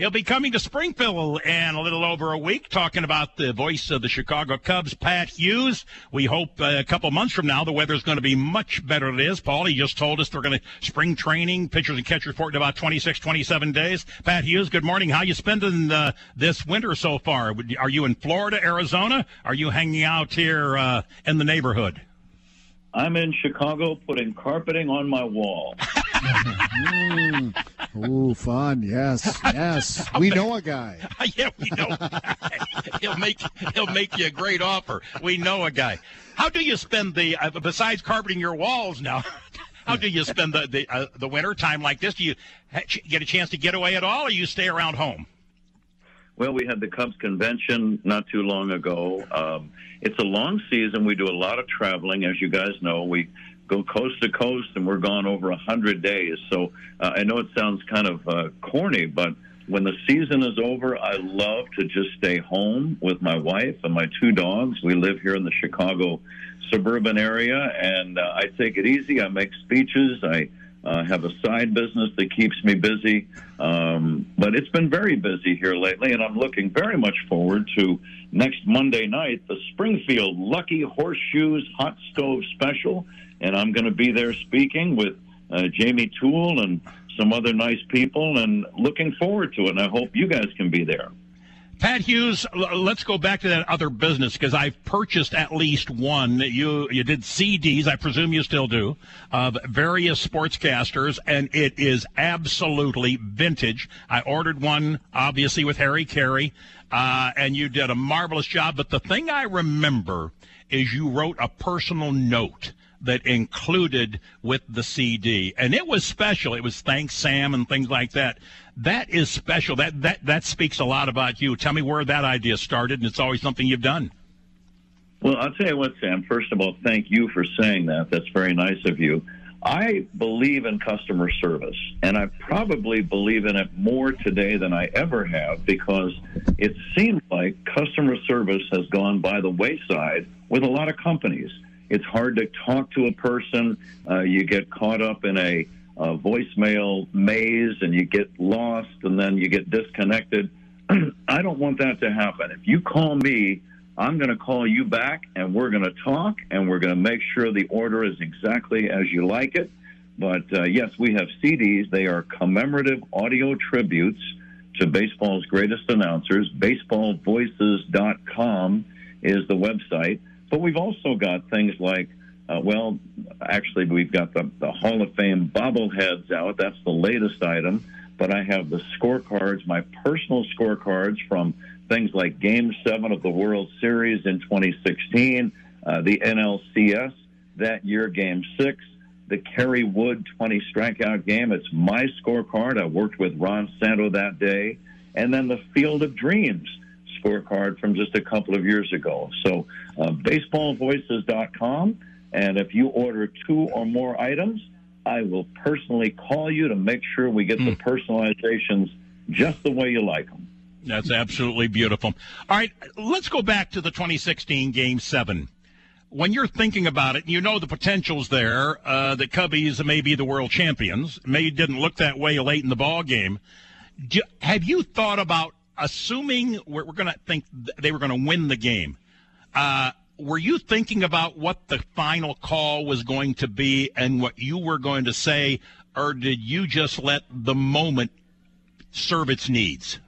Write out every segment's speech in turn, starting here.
He'll be coming to Springfield in a little over a week, talking about the voice of the Chicago Cubs, Pat Hughes. We hope uh, a couple months from now the weather's going to be much better than it is. Paul, he just told us they're going to spring training, pitchers and catchers report in about 26, 27 days. Pat Hughes, good morning. How you spending uh, this winter so far? Are you in Florida, Arizona? Are you hanging out here uh, in the neighborhood? I'm in Chicago putting carpeting on my wall. mm. Ooh, fun! Yes, yes. We know a guy. yeah, we know. he'll make he'll make you a great offer. We know a guy. How do you spend the uh, besides carpeting your walls now? How do you spend the the, uh, the winter time like this? Do you get a chance to get away at all, or you stay around home? Well, we had the Cubs convention not too long ago. Um, it's a long season. We do a lot of traveling, as you guys know. We go coast to coast, and we're gone over a hundred days. So uh, I know it sounds kind of uh, corny, but when the season is over, I love to just stay home with my wife and my two dogs. We live here in the Chicago suburban area, and uh, I take it easy. I make speeches. I uh, have a side business that keeps me busy. Um, but it's been very busy here lately, and I'm looking very much forward to next Monday night, the Springfield Lucky Horseshoes Hot Stove Social and I'm going to be there speaking with uh, Jamie Toole and some other nice people, and looking forward to it. And I hope you guys can be there. Pat Hughes, let's go back to that other business because I've purchased at least one. You you did CDs, I presume you still do, of various sportscasters, and it is absolutely vintage. I ordered one, obviously with Harry Caray, uh, and you did a marvelous job. But the thing I remember is you wrote a personal note that included with the CD, and it was special. It was thanks Sam and things like that. That is special. That that that speaks a lot about you. Tell me where that idea started, and it's always something you've done. Well, I'll tell you what, Sam. First of all, thank you for saying that. That's very nice of you. I believe in customer service, and I probably believe in it more today than I ever have because it seems like customer service has gone by the wayside with a lot of companies. It's hard to talk to a person. Uh, you get caught up in a, a voicemail maze and you get lost and then you get disconnected. I don't want that to happen. If you call me, I'm going to call you back and we're going to talk and we're going to make sure the order is exactly as you like it. But uh, yes, we have CDs. They are commemorative audio tributes to baseball's greatest announcers. Baseballvoices.com is the website. But we've also got things like, uh, well, actually, we've got the, the Hall of Fame bobbleheads out. That's the latest item. But I have the scorecards, my personal scorecards from things like Game 7 of the World Series in 2016, uh, the NLCS that year, Game 6, the Kerry Wood 20 strikeout game. It's my scorecard. I worked with Ron Santo that day. And then the Field of Dreams scorecard from just a couple of years ago. So, uh, baseballvoices.com. And if you order two or more items, I will personally call you to make sure we get mm. the hmm. personalizations just the way you like them. That's absolutely beautiful. All right, let's go back to the 2016 Game 7. When you're thinking about it, you know the potential's there. Uh, the Cubbies may be the world champions. May didn't look that way late in the ball game. Do, have you thought about assuming we're, we're going to think they were going to win the game, uh, were you thinking about what the final call was going to be and what you were going to say, or did you just let the moment serve its needs?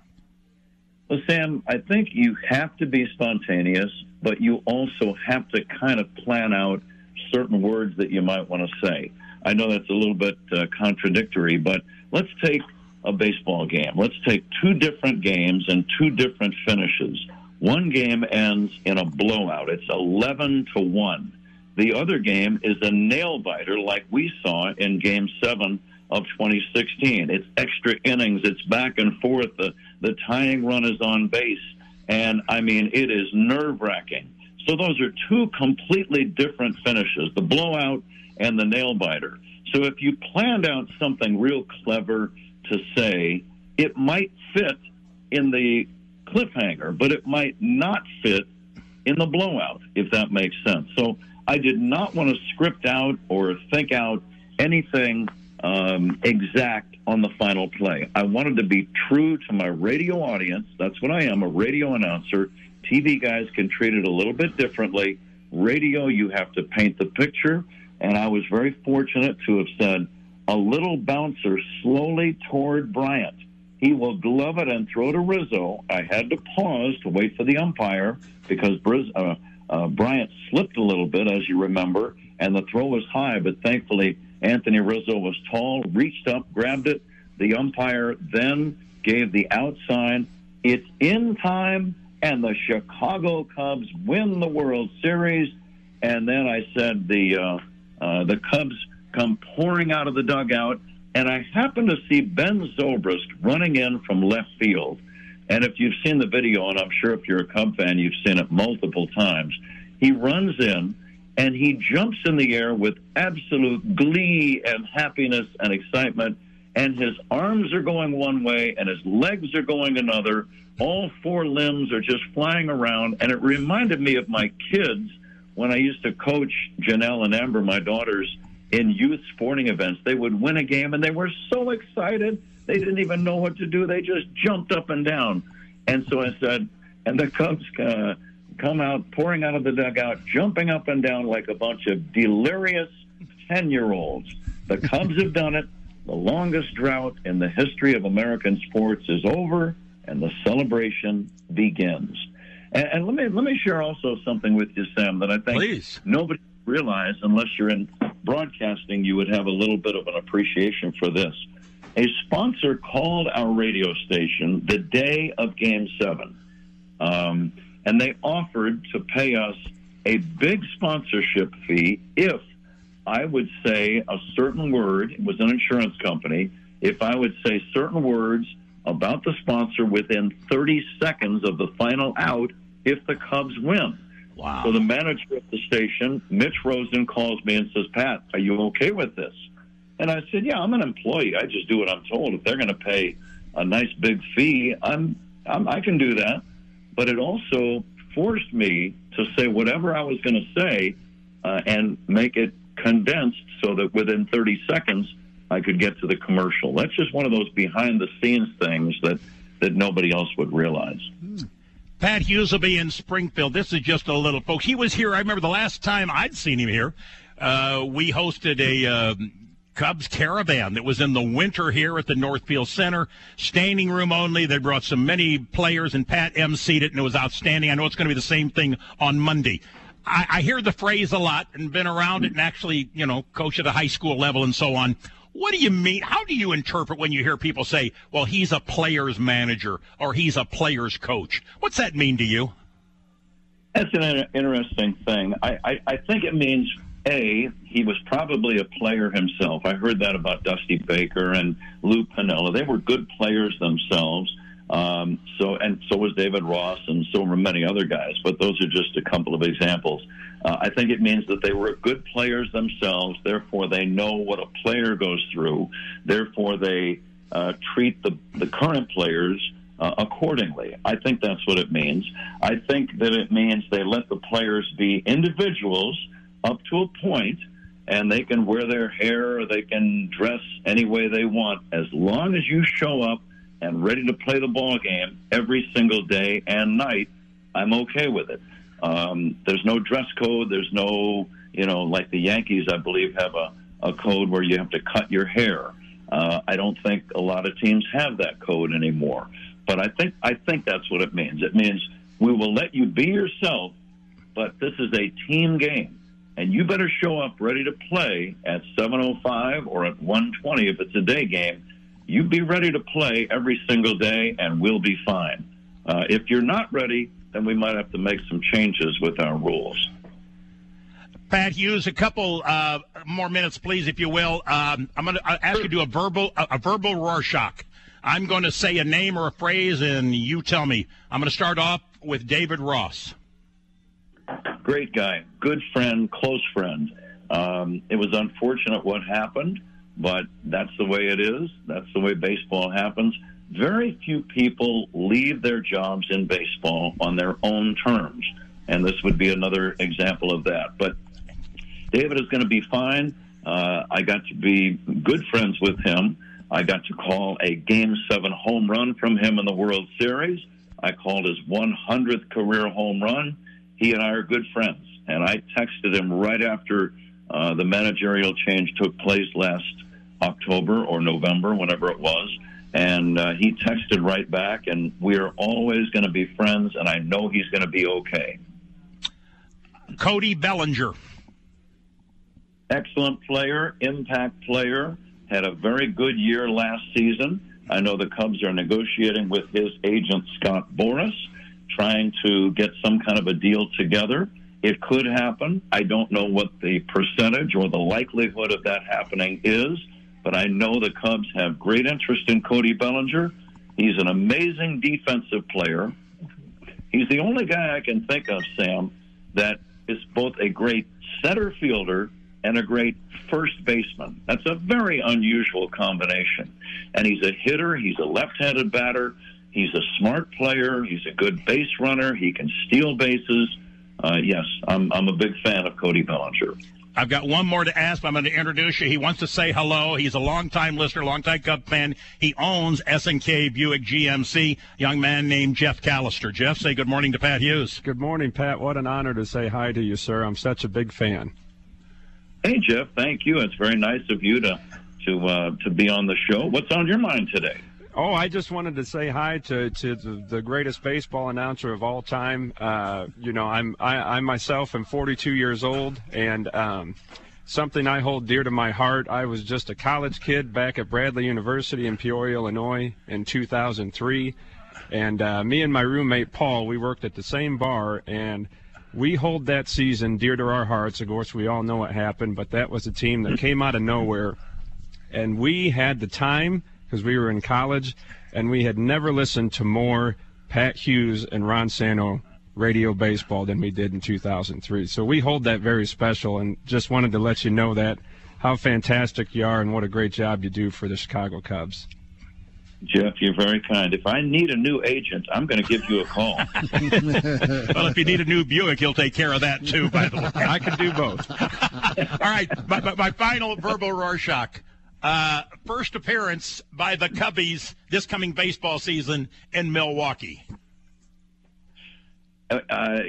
Well, Sam, I think you have to be spontaneous, but you also have to kind of plan out certain words that you might want to say. I know that's a little bit uh, contradictory, but let's take a baseball game. Let's take two different games and two different finishes. One game ends in a blowout. It's 11 to 1. The other game is a nail biter like we saw in game 7 of 2016. It's extra innings, it's back and forth. The the tying run is on base and I mean it is nerve-wracking. So those are two completely different finishes. The blowout and the nail biter. So if you planned out something real clever to say, it might fit in the cliffhanger, but it might not fit in the blowout, if that makes sense. So I did not want to script out or think out anything um, exact on the final play. I wanted to be true to my radio audience. That's what I am, a radio announcer. TV guys can treat it a little bit differently. Radio, you have to paint the picture. And I was very fortunate to have said, a little bouncer slowly toward Bryant. He will glove it and throw to Rizzo. I had to pause to wait for the umpire because uh, uh, Bryant slipped a little bit, as you remember, and the throw was high, but thankfully Anthony Rizzo was tall, reached up, grabbed it. The umpire then gave the out sign. It's in time, and the Chicago Cubs win the World Series. And then I said the uh, uh, the Cubs come pouring out of the dugout, and I happened to see Ben Zobrist running in from left field. And if you've seen the video, and I'm sure if you're a Cub fan, you've seen it multiple times, he runs in and he jumps in the air with absolute glee and happiness and excitement. And his arms are going one way and his legs are going another. All four limbs are just flying around. And it reminded me of my kids when I used to coach Janelle and Amber, my daughters, in youth sporting events. They would win a game and they were so excited. They didn't even know what to do. They just jumped up and down. And so I said, and the Cubs uh, come out, pouring out of the dugout, jumping up and down like a bunch of delirious 10 year olds. The Cubs have done it. The longest drought in the history of American sports is over, and the celebration begins. And, and let me let me share also something with you, Sam, that I think Please. nobody realized unless you're in broadcasting, you would have a little bit of an appreciation for this. A sponsor called our radio station the day of Game Seven, um, and they offered to pay us a big sponsorship fee if I would say a certain word. It was an insurance company. If I would say certain words about the sponsor within 30 seconds of the final out, if the Cubs win. Wow. So the manager at the station, Mitch Rosen, calls me and says, Pat, are you okay with this? And I said, Yeah, I'm an employee. I just do what I'm told. If they're going to pay a nice big fee, I'm, I'm I can do that. But it also forced me to say whatever I was going to say uh, and make it condensed so that within 30 seconds I could get to the commercial. That's just one of those behind the scenes things that that nobody else would realize. Pat Hughes will be in Springfield. This is just a little, folks. He was here. I remember the last time I'd seen him here. Uh, we hosted a um, Cubs caravan that was in the winter here at the Northfield Center, standing room only. They brought so many players, and Pat emceed it, and it was outstanding. I know it's going to be the same thing on Monday. I, I hear the phrase a lot and been around it and actually, you know, coach at a high school level and so on. What do you mean? How do you interpret when you hear people say, well, he's a player's manager or he's a player's coach? What's that mean to you? That's an interesting thing. I, I, I think it means a he was probably a player himself. I heard that about Dusty Baker and Lou Piniella. They were good players themselves. Um, so and so was David Ross, and so were many other guys. But those are just a couple of examples. Uh, I think it means that they were good players themselves. Therefore, they know what a player goes through. Therefore, they uh, treat the the current players uh, accordingly. I think that's what it means. I think that it means they let the players be individuals up to a point, and they can wear their hair or they can dress any way they want as long as you show up and ready to play the ball game every single day and night. I'm okay with it. Um, there's no dress code. There's no, you know, like the Yankees, I believe, have a, a code where you have to cut your hair. Uh, I don't think a lot of teams have that code anymore. But I think I think that's what it means. It means we will let you be yourself, but this is a team game, and you better show up ready to play at 7:05 or at 1:20 if it's a day game. You be ready to play every single day, and we'll be fine. Uh, if you're not ready, then we might have to make some changes with our rules. Pat Hughes, a couple uh, more minutes, please, if you will. Um, I'm going to ask you to do a verbal a, a verbal Rorschach. I'm going to say a name or a phrase, and you tell me. I'm going to start off with David Ross. Great guy, good friend, close friend. Um, it was unfortunate what happened, but that's the way it is. That's the way baseball happens. Very few people leave their jobs in baseball on their own terms, and this would be another example of that. But David is going to be fine. Uh, I got to be good friends with him. I got to call a Game 7 home run from him in the World Series. I called his 100th career home run. He and I are good friends. And I texted him right after uh, the managerial change took place last October or November, whenever it was. And uh, he texted right back, and we are always going to be friends, and I know he's going to be okay. Cody Bellinger. Excellent player, impact player, had a very good year last season. I know the Cubs are negotiating with his agent, Scott Boras, trying to get some kind of a deal together. It could happen. I don't know what the percentage or the likelihood of that happening is, but I know the Cubs have great interest in Cody Bellinger. He's an amazing defensive player. He's the only guy I can think of, Sam, that is both a great center fielder and a great first baseman. That's a very unusual combination. And he's a hitter, he's a left handed batter, he's a smart player, he's a good base runner, he can steal bases. Uh, yes, I'm, I'm a big fan of Cody Bellinger. I've got one more to ask. I'm going to introduce you. He wants to say hello. He's a longtime listener, longtime Cub fan. He owns S&K Buick GMC. Young man named Jeff Callister. Jeff, say good morning to Pat Hughes. Good morning, Pat. What an honor to say hi to you, sir. I'm such a big fan. Hey, Jeff. Thank you. It's very nice of you to to uh, to be on the show. What's on your mind today? Oh, I just wanted to say hi to, to the, greatest baseball announcer of all time. Uh, you know, I'm I, I myself am 42 years old, and um, something I hold dear to my heart. I was just a college kid back at Bradley University in Peoria, Illinois, in 2003, and uh, me and my roommate Paul, we worked at the same bar, and we hold that season dear to our hearts. Of course, we all know what happened, but that was a team that came out of nowhere, and we had the time because we were in college, and we had never listened to more Pat Hughes and Ron Santo radio baseball than we did in 2003. So we hold that very special, and just wanted to let you know that how fantastic you are and what a great job you do for the Chicago Cubs. Jeff, you're very kind. If I need a new agent, I'm going to give you a call. well, if you need a new Buick, he'll take care of that too. By the way, I can do both. All right, my, my final verbal Rorschach. Uh, first appearance by the Cubbies this coming baseball season in Milwaukee. Uh,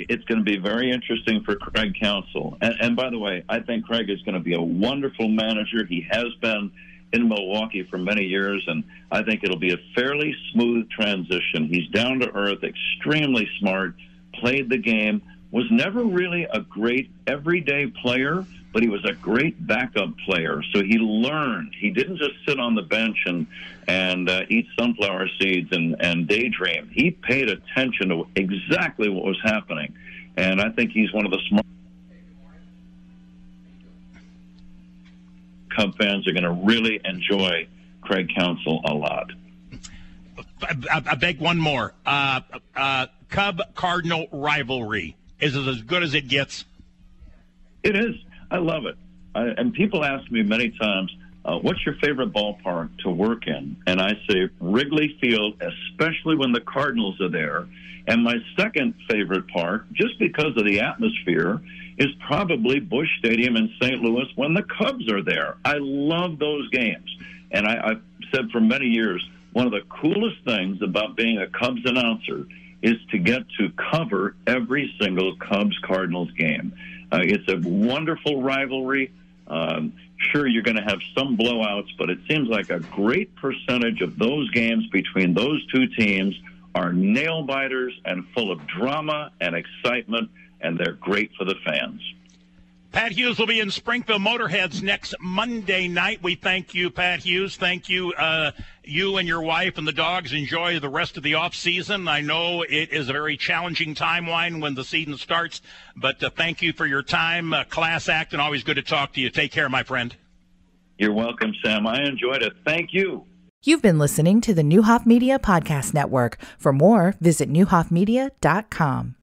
it's going to be very interesting for Craig Counsell. And, and by the way, I think Craig is going to be a wonderful manager. He has been in Milwaukee for many years, and I think it'll be a fairly smooth transition. He's down to earth, extremely smart, played the game, was never really a great everyday player, but he was a great backup player. So he learned. He didn't just sit on the bench and and uh, eat sunflower seeds and and daydream. He paid attention to exactly what was happening, and I think he's one of the smart. Cub fans are going to really enjoy Craig Counsell a lot. I, I beg one more. Uh, uh, Cub Cardinal rivalry is it as good as it gets? It is. I love it. I, and people ask me many times, uh, what's your favorite ballpark to work in? And I say Wrigley Field, especially when the Cardinals are there. And my second favorite park, just because of the atmosphere, is probably Busch Stadium in St. Louis when the Cubs are there. I love those games. And I, I've said for many years, one of the coolest things about being a Cubs announcer is to get to cover every single Cubs Cardinals game. Uh, it's a wonderful rivalry. Um, sure, you're going to have some blowouts, but it seems like a great percentage of those games between those two teams are nail biters and full of drama and excitement, and they're great for the fans. Pat Hughes will be in Springfield Motorheads next Monday night. We thank you, Pat Hughes. Thank you. Uh, you and your wife and the dogs enjoy the rest of the off season. I know it is a very challenging timeline when the season starts, but uh, thank you for your time. Uh, class act and always good to talk to you. Take care, my friend. You're welcome, Sam. I enjoyed it. Thank you. You've been listening to the Neuhoff Media Podcast Network. For more, visit neuhoffmedia.com.